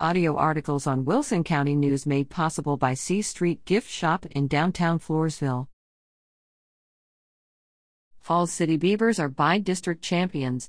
Audio articles on Wilson County News made possible by C Street Gift Shop in downtown Floresville. Falls City Beavers are bi-district champions.